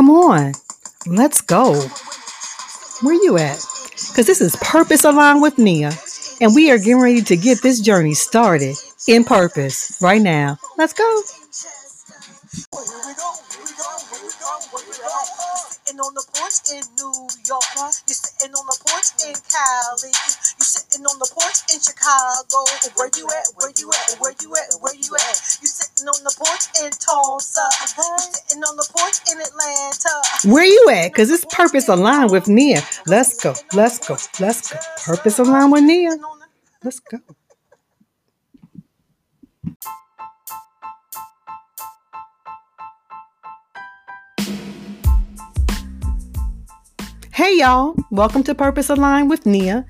Come on, let's go. Where you at? Because this is Purpose Aligned with Nia, and we are getting ready to get this journey started in purpose right now. Let's go. on the porch in New York. You're sitting on the porch in Cali. You're sitting on the porch in Chicago. Where you at? Where you at? Where you at? Where you at? You're sitting on the porch in Tulsa. You're sitting on the porch in Atlanta. Where you at? Because it's purpose aligned with Nia. Let's go. Let's go. Let's go. Purpose aligned with Nia. Let's go. Hey y'all, welcome to Purpose Aligned with Nia.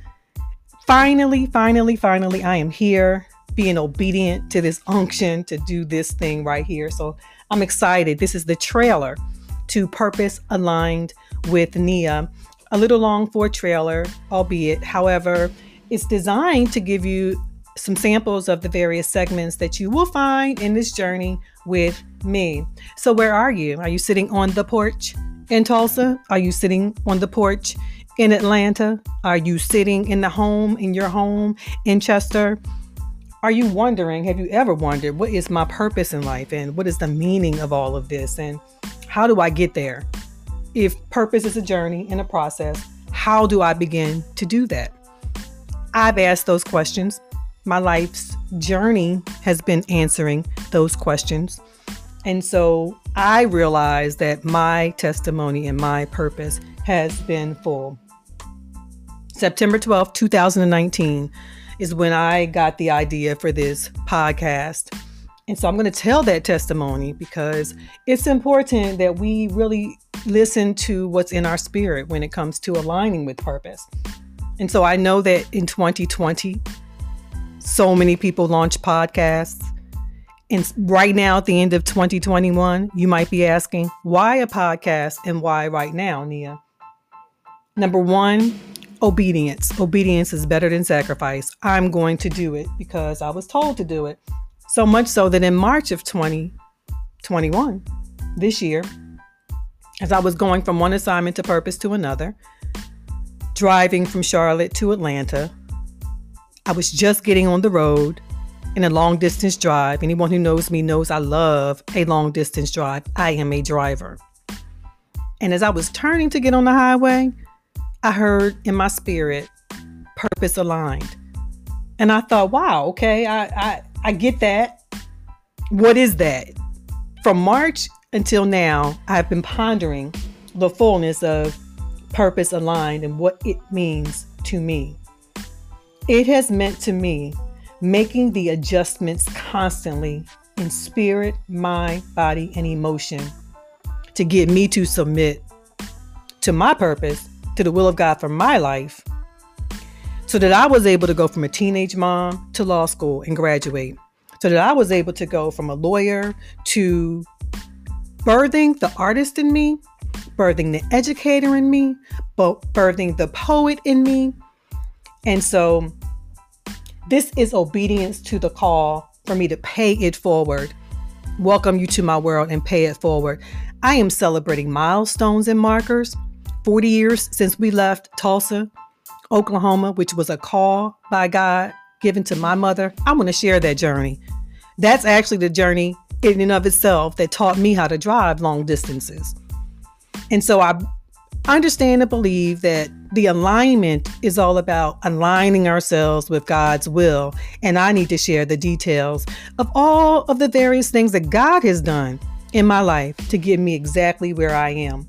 Finally, finally, finally, I am here being obedient to this unction to do this thing right here. So I'm excited. This is the trailer to Purpose Aligned with Nia. A little long for a trailer, albeit, however, it's designed to give you some samples of the various segments that you will find in this journey with me. So, where are you? Are you sitting on the porch? In Tulsa? Are you sitting on the porch in Atlanta? Are you sitting in the home, in your home in Chester? Are you wondering, have you ever wondered, what is my purpose in life and what is the meaning of all of this and how do I get there? If purpose is a journey and a process, how do I begin to do that? I've asked those questions. My life's journey has been answering those questions. And so I realized that my testimony and my purpose has been full. September 12th, 2019 is when I got the idea for this podcast. And so I'm going to tell that testimony because it's important that we really listen to what's in our spirit when it comes to aligning with purpose. And so I know that in 2020, so many people launch podcasts. And right now, at the end of 2021, you might be asking, why a podcast and why right now, Nia? Number one, obedience. Obedience is better than sacrifice. I'm going to do it because I was told to do it. So much so that in March of 2021, this year, as I was going from one assignment to purpose to another, driving from Charlotte to Atlanta, I was just getting on the road in a long distance drive. Anyone who knows me knows I love a long distance drive. I am a driver. And as I was turning to get on the highway, I heard in my spirit, purpose aligned. And I thought, wow, okay, I, I, I get that. What is that? From March until now, I've been pondering the fullness of purpose aligned and what it means to me. It has meant to me making the adjustments constantly in spirit, mind, body, and emotion to get me to submit to my purpose, to the will of God for my life, so that I was able to go from a teenage mom to law school and graduate, so that I was able to go from a lawyer to birthing the artist in me, birthing the educator in me, birthing the poet in me. And so this is obedience to the call for me to pay it forward. Welcome you to my world and pay it forward. I am celebrating milestones and markers. 40 years since we left Tulsa, Oklahoma, which was a call by God given to my mother. I want to share that journey. That's actually the journey in and of itself that taught me how to drive long distances. And so I understand and believe that the alignment is all about aligning ourselves with God's will. And I need to share the details of all of the various things that God has done in my life to get me exactly where I am.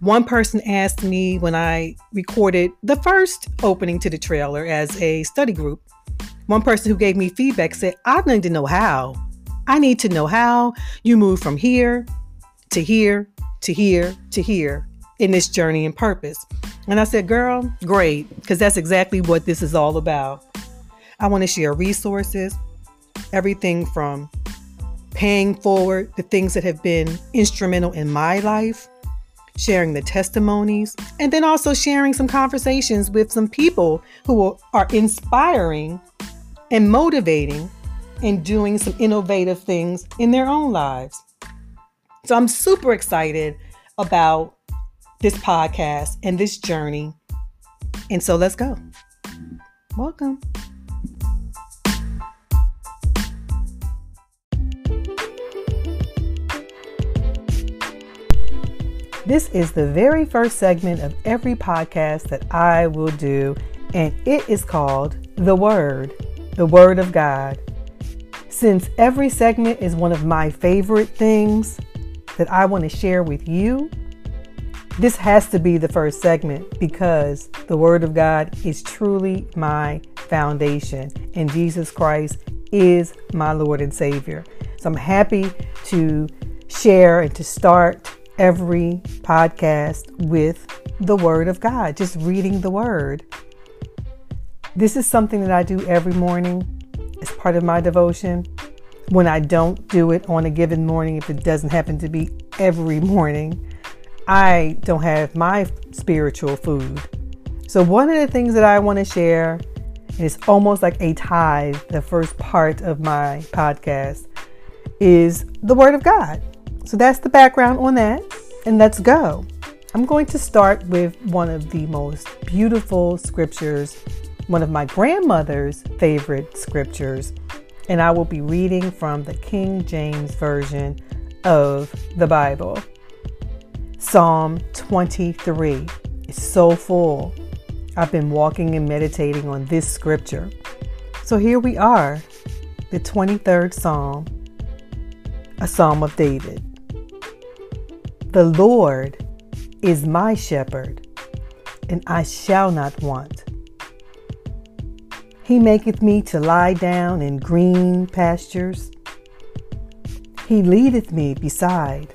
One person asked me when I recorded the first opening to the trailer as a study group. One person who gave me feedback said, I need to know how. I need to know how you move from here to here to here to here in this journey and purpose. And I said, Girl, great, because that's exactly what this is all about. I want to share resources, everything from paying forward the things that have been instrumental in my life, sharing the testimonies, and then also sharing some conversations with some people who are inspiring and motivating and doing some innovative things in their own lives. So I'm super excited about this podcast and this journey. And so let's go. Welcome. This is the very first segment of every podcast that I will do, and it is called The Word, the Word of God. Since every segment is one of my favorite things that I want to share with you, this has to be the first segment because the Word of God is truly my foundation, and Jesus Christ is my Lord and Savior. So I'm happy to share and to start every podcast with the Word of God, just reading the Word. This is something that I do every morning as part of my devotion. When I don't do it on a given morning, if it doesn't happen to be every morning, I don't have my spiritual food. So, one of the things that I want to share, and it's almost like a tithe, the first part of my podcast, is the Word of God. So that's the background on that. And let's go. I'm going to start with one of the most beautiful scriptures, one of my grandmother's favorite scriptures, and I will be reading from the King James Version of the Bible. Psalm 23 is so full. I've been walking and meditating on this scripture. So here we are, the 23rd Psalm, a Psalm of David. The Lord is my shepherd, and I shall not want. He maketh me to lie down in green pastures. He leadeth me beside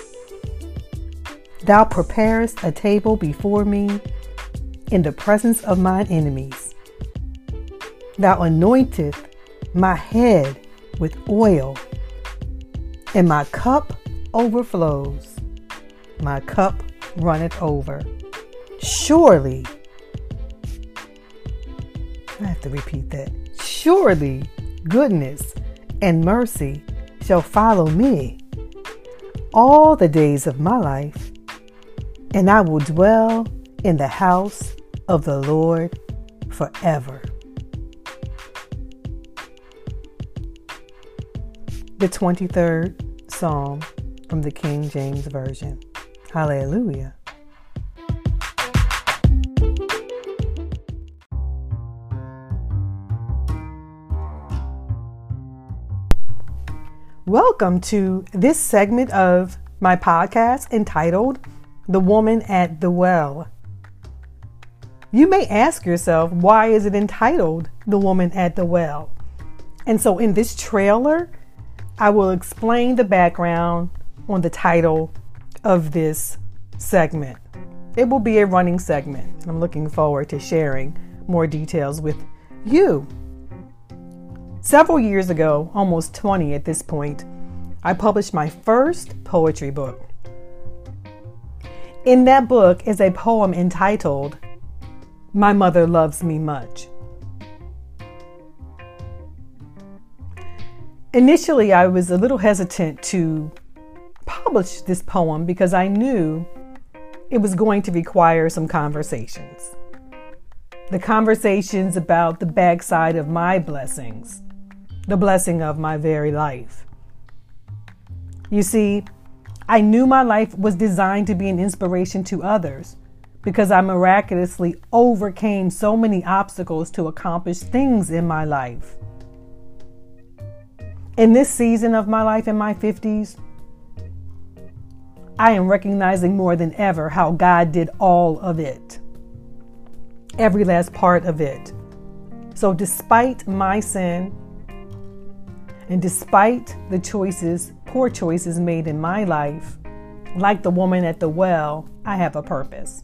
Thou preparest a table before me in the presence of mine enemies. Thou anointest my head with oil, and my cup overflows my cup runneth over. Surely, I have to repeat that. Surely, goodness and mercy shall follow me all the days of my life, and I will dwell in the house of the Lord forever. The 23rd Psalm from the King James Version. Hallelujah. Welcome to this segment of my podcast entitled The Woman at the Well. You may ask yourself, why is it entitled The Woman at the Well? And so in this trailer, I will explain the background on the title of this segment. It will be a running segment. I'm looking forward to sharing more details with you. Several years ago, almost 20 at this point, I published my first poetry book. In that book is a poem entitled, My Mother Loves Me Much. Initially, I was a little hesitant to publish this poem because I knew it was going to require some conversations. The conversations about the backside of my blessings, the blessing of my very life. You see, I knew my life was designed to be an inspiration to others because I miraculously overcame so many obstacles to accomplish things in my life. In this season of my life, in my 50s, I am recognizing more than ever how God did all of it, every last part of it. So, despite my sin and despite the choices, poor choices made in my life, like the woman at the well, I have a purpose.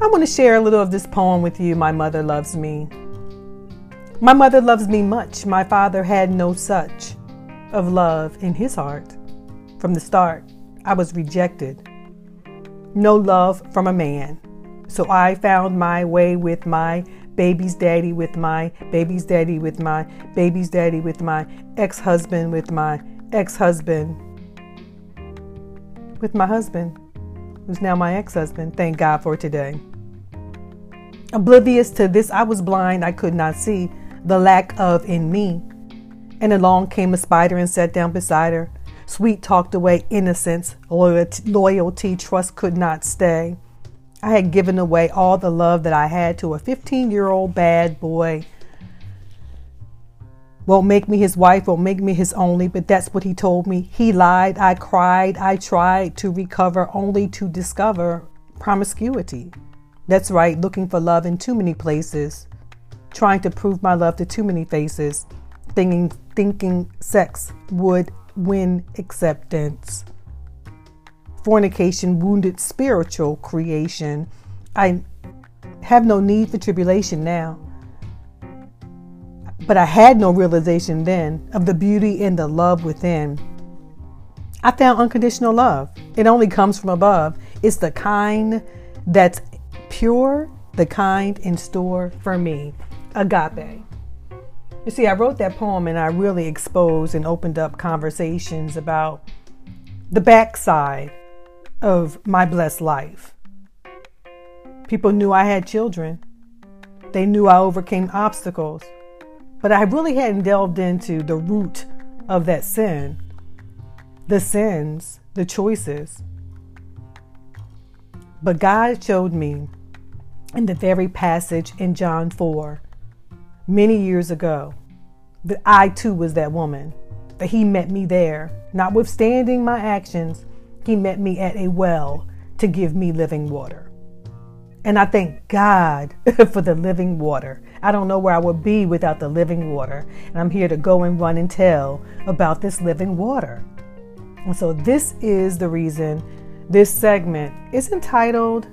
I want to share a little of this poem with you. My mother loves me. My mother loves me much. My father had no such of love in his heart. From the start, I was rejected. No love from a man. So I found my way with my baby's daddy, with my baby's daddy, with my baby's daddy, with my ex husband, with my ex husband, with my husband, who's now my ex husband. Thank God for today. Oblivious to this, I was blind, I could not see the lack of in me. And along came a spider and sat down beside her. Sweet talked away innocence, loyalty, loyalty, trust could not stay. I had given away all the love that I had to a 15 year old bad boy. Won't make me his wife, won't make me his only, but that's what he told me. He lied, I cried, I tried to recover only to discover promiscuity. That's right, looking for love in too many places, trying to prove my love to too many faces, thinking, thinking sex would win acceptance. Fornication wounded spiritual creation. I have no need for tribulation now. But I had no realization then of the beauty and the love within. I found unconditional love. It only comes from above. It's the kind that's pure, the kind in store for me. Agape. You see, I wrote that poem and I really exposed and opened up conversations about the backside of my blessed life. People knew I had children, they knew I overcame obstacles, but I really hadn't delved into the root of that sin, the sins, the choices. But God showed me in the very passage in John 4 many years ago that I too was that woman, that He met me there, notwithstanding my actions, He met me at a well to give me living water. And I thank God for the living water. I don't know where I would be without the living water. And I'm here to go and run and tell about this living water. And so, this is the reason this segment is entitled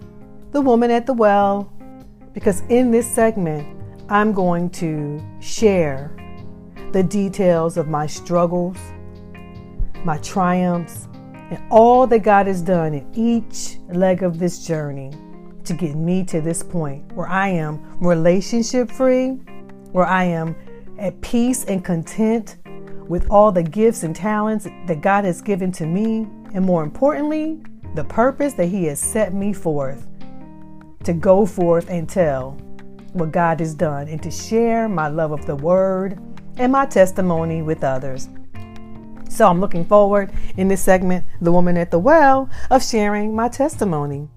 The Woman at the Well, because in this segment, I'm going to share the details of my struggles, my triumphs, and all that God has done in each leg of this journey to get me to this point where I am relationship free, where I am at peace and content with all the gifts and talents that God has given to me, and more importantly, the purpose that He has set me forth to go forth and tell what God has done and to share my love of the Word and my testimony with others. So I'm looking forward in this segment, The Woman at the Well, of sharing my testimony.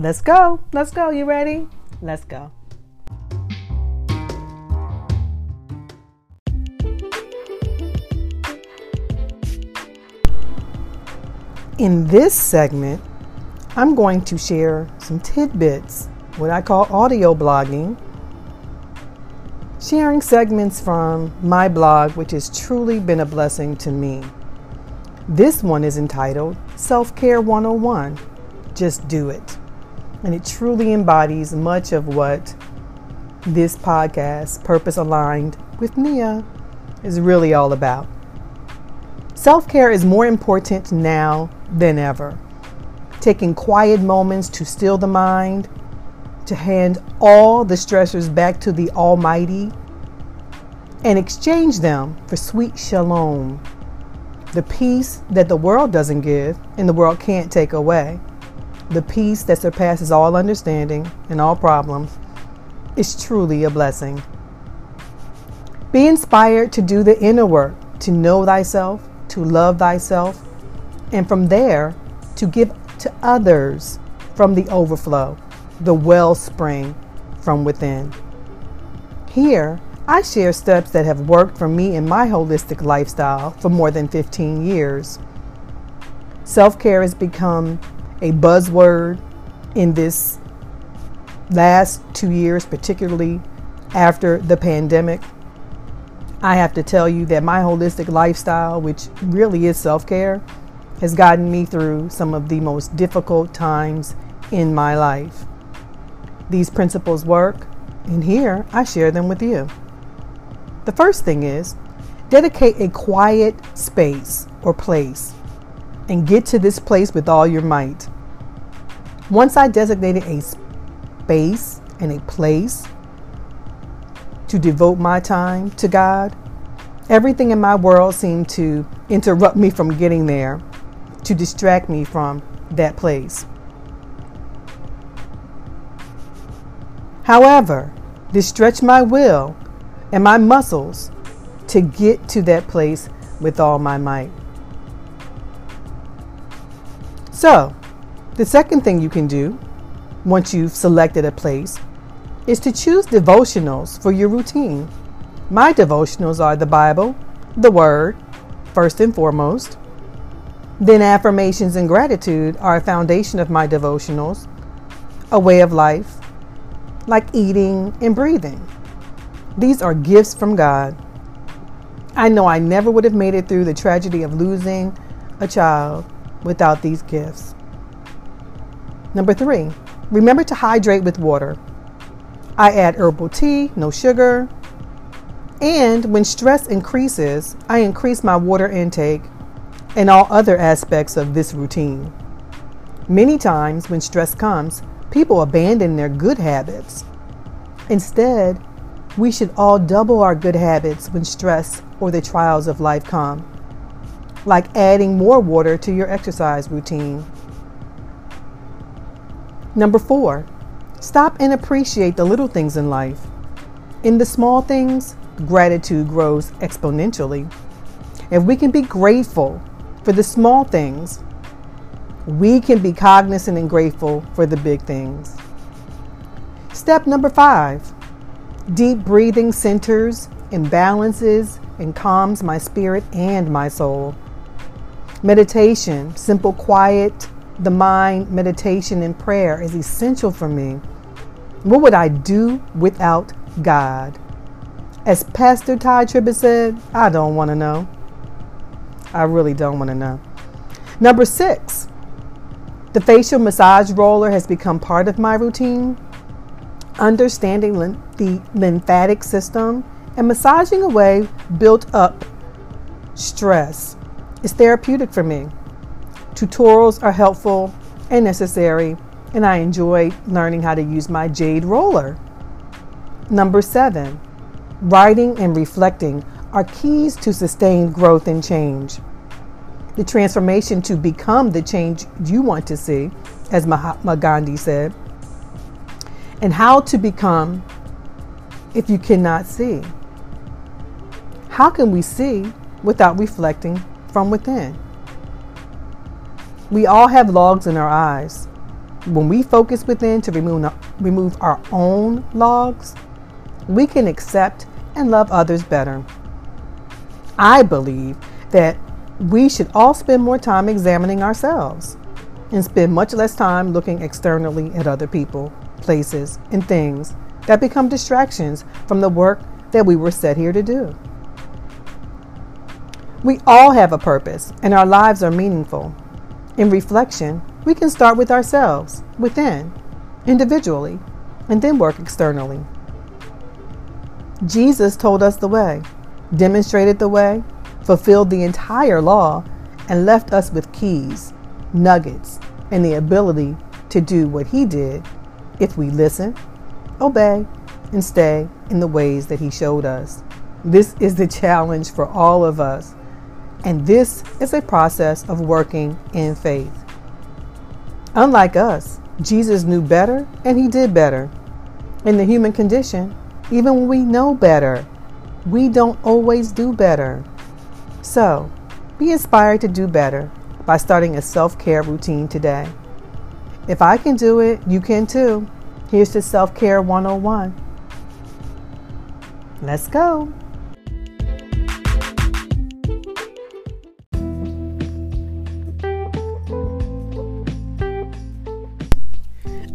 Let's go. Let's go. You ready? Let's go. In this segment, I'm going to share some tidbits, what I call audio blogging, sharing segments from my blog, which has truly been a blessing to me. This one is entitled Self Care 101 Just Do It. And it truly embodies much of what this podcast, Purpose Aligned with Nia, is really all about. Self care is more important now than ever. Taking quiet moments to still the mind, to hand all the stressors back to the Almighty, and exchange them for sweet shalom, the peace that the world doesn't give and the world can't take away, the peace that surpasses all understanding and all problems, is truly a blessing. Be inspired to do the inner work, to know thyself, to love thyself, and from there to give to others from the overflow, the wellspring from within. Here, I share steps that have worked for me in my holistic lifestyle for more than 15 years. Self care has become a buzzword in this last two years, particularly after the pandemic. I have to tell you that my holistic lifestyle, which really is self care, has gotten me through some of the most difficult times in my life. these principles work, and here I share them with you. The first thing is dedicate a quiet space or place and get to this place with all your might. Once I designated a space and a place to devote my time to God, everything in my world seemed to interrupt me from getting there, to distract me from that place. However, this stretched my will and my muscles to get to that place with all my might. So, the second thing you can do once you've selected a place is to choose devotionals for your routine. My devotionals are the Bible, the Word, first and foremost. Then affirmations and gratitude are a foundation of my devotionals, a way of life, like eating and breathing. These are gifts from God. I know I never would have made it through the tragedy of losing a child without these gifts. Number three, remember to hydrate with water. I add herbal tea, no sugar. And when stress increases, I increase my water intake and all other aspects of this routine. Many times when stress comes, people abandon their good habits. Instead, we should all double our good habits when stress or the trials of life come, like adding more water to your exercise routine. Number four, stop and appreciate the little things in life. In the small things, gratitude grows exponentially. If we can be grateful for the small things, we can be cognizant and grateful for the big things. Step number five deep breathing centers and balances and calms my spirit and my soul. Meditation, simple, quiet, the mind, meditation, and prayer is essential for me. What would I do without God? As Pastor Tye Tribbett said, I don't want to know. I really don't want to know. Number six, the facial massage roller has become part of my routine. Understanding the lymphatic system and massaging away built up stress is therapeutic for me. Tutorials are helpful and necessary, and I enjoy learning how to use my jade roller. Number seven, writing and reflecting are keys to sustained growth and change the transformation to become the change you want to see, as Mahatma Gandhi said, and how to become if you cannot see. How can we see without reflecting from within? We all have logs in our eyes. When we focus within to remove, remove our own logs, we can accept and love others better. I believe that we should all spend more time examining ourselves and spend much less time looking externally at other people, places, and things that become distractions from the work that we were set here to do. We all have a purpose, and our lives are meaningful. In reflection, we can start with ourselves, within, individually, and then work externally. Jesus told us the way, demonstrated the way, fulfilled the entire law, and left us with keys, nuggets, and the ability to do what He did if we listen, obey, and stay in the ways that He showed us. This is the challenge for all of us, and this is a process of working in faith. Unlike us, Jesus knew better and He did better. In the human condition, even when we know better, we don't always do better. So, be inspired to do better by starting a self care routine today. If I can do it, you can too. Here's the Self Care 101. Let's go.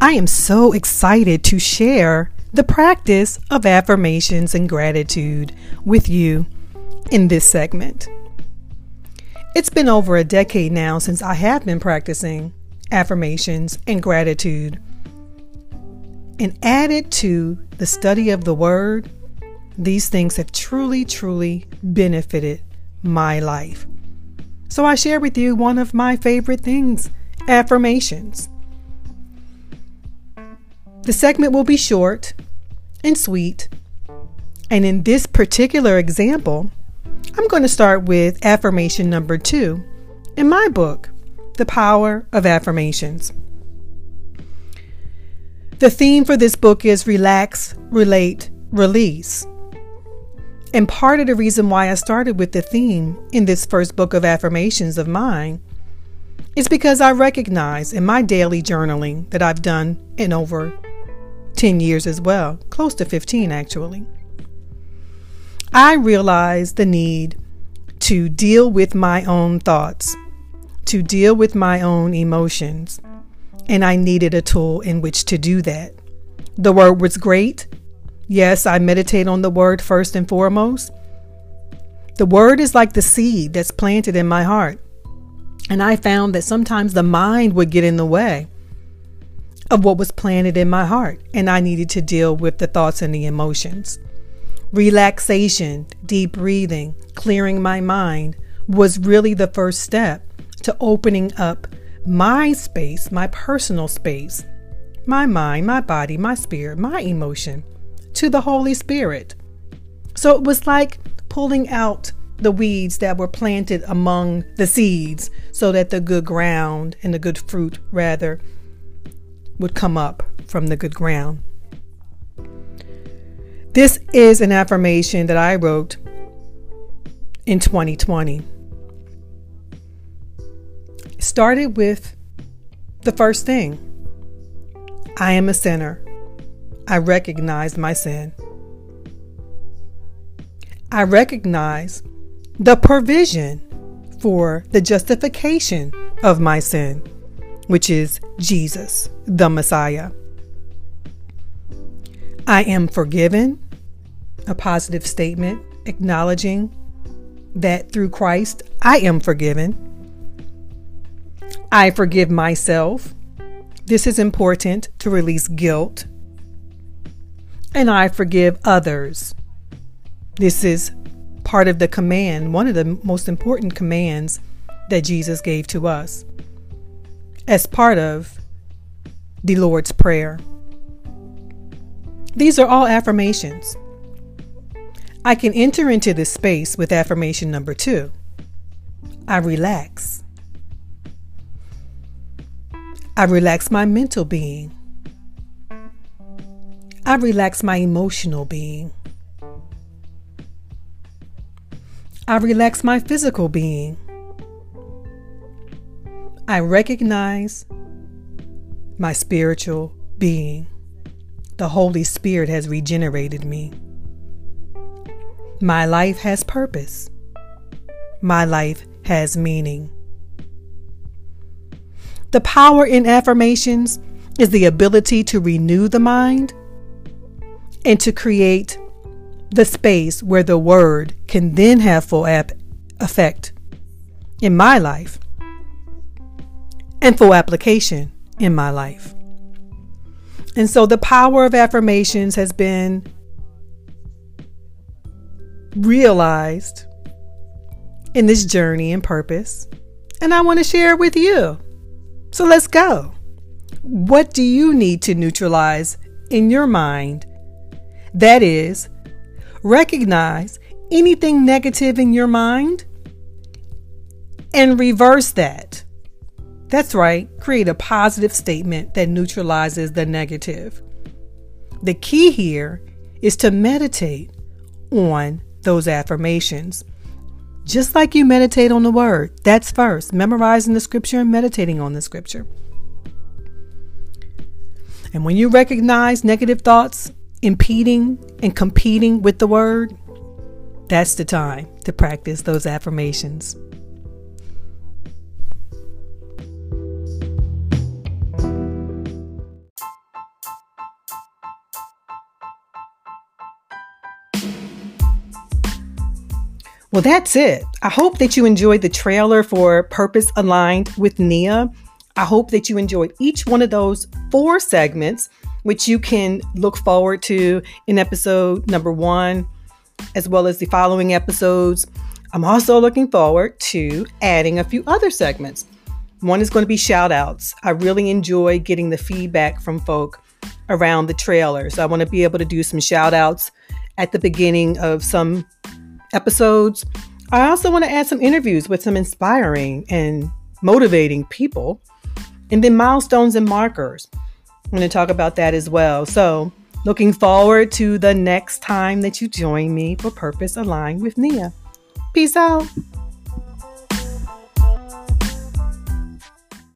I am so excited to share the practice of affirmations and gratitude with you in this segment. It's been over a decade now since I have been practicing affirmations and gratitude. and added to the study of the Word, these things have truly, truly benefited my life. So I share with you one of my favorite things affirmations. The segment will be short and sweet. And in this particular example, I'm going to start with affirmation number two in my book, The Power of Affirmations. The theme for this book is relax, relate, release. And part of the reason why I started with the theme in this first book of affirmations of mine is because I recognize in my daily journaling that I've done in over 10 years as well, close to 15 actually. I realized the need to deal with my own thoughts, to deal with my own emotions, and I needed a tool in which to do that. The word was great. Yes, I meditate on the word first and foremost. The word is like the seed that's planted in my heart. And I found that sometimes the mind would get in the way of what was planted in my heart, and I needed to deal with the thoughts and the emotions. Relaxation, deep breathing, clearing my mind was really the first step to opening up my space, my personal space, my mind, my body, my spirit, my emotion to the Holy Spirit. So it was like pulling out the weeds that were planted among the seeds so that the good ground and the good fruit, rather, would come up from the good ground. This is an affirmation that I wrote in 2020 started with the first thing I am a sinner. I recognize my sin. I recognize the provision for the justification of my sin, which is Jesus, the Messiah. I am forgiven, a positive statement acknowledging that through Christ I am forgiven. I forgive myself. This is important to release guilt. And I forgive others. This is part of the command, one of the most important commands that Jesus gave to us as part of the Lord's Prayer. These are all affirmations. I can enter into this space with affirmation number two I relax. I relax my mental being. I relax my emotional being. I relax my physical being. I recognize my spiritual being. The Holy Spirit has regenerated me. My life has purpose. My life has meaning. The power in affirmations is the ability to renew the mind and to create the space where the word can then have full effect in my life and full application in my life. And so the power of affirmations has been realized in this journey and purpose. And I want to share it with you. So let's go. What do you need to neutralize in your mind? That is, recognize anything negative in your mind and reverse that. That's right, create a positive statement that neutralizes the negative. The key here is to meditate on those affirmations. Just like you meditate on the word, that's first, memorizing the scripture and meditating on the scripture. And when you recognize negative thoughts impeding and competing with the word, that's the time to practice those affirmations. Well, that's it. I hope that you enjoyed the trailer for Purpose Aligned with Nia. I hope that you enjoyed each one of those four segments which you can look forward to in episode number one, as well as the following episodes. I'm also looking forward to adding a few other segments. One is going to be shout outs. I really enjoy getting the feedback from folk around the trailer. So I want to be able to do some shout outs at the beginning of some episodes. I also want to add some interviews with some inspiring and motivating people. And then milestones and markers. I'm going to talk about that as well. So, looking forward to the next time that you join me for Purpose Aligned with Nia. Peace out.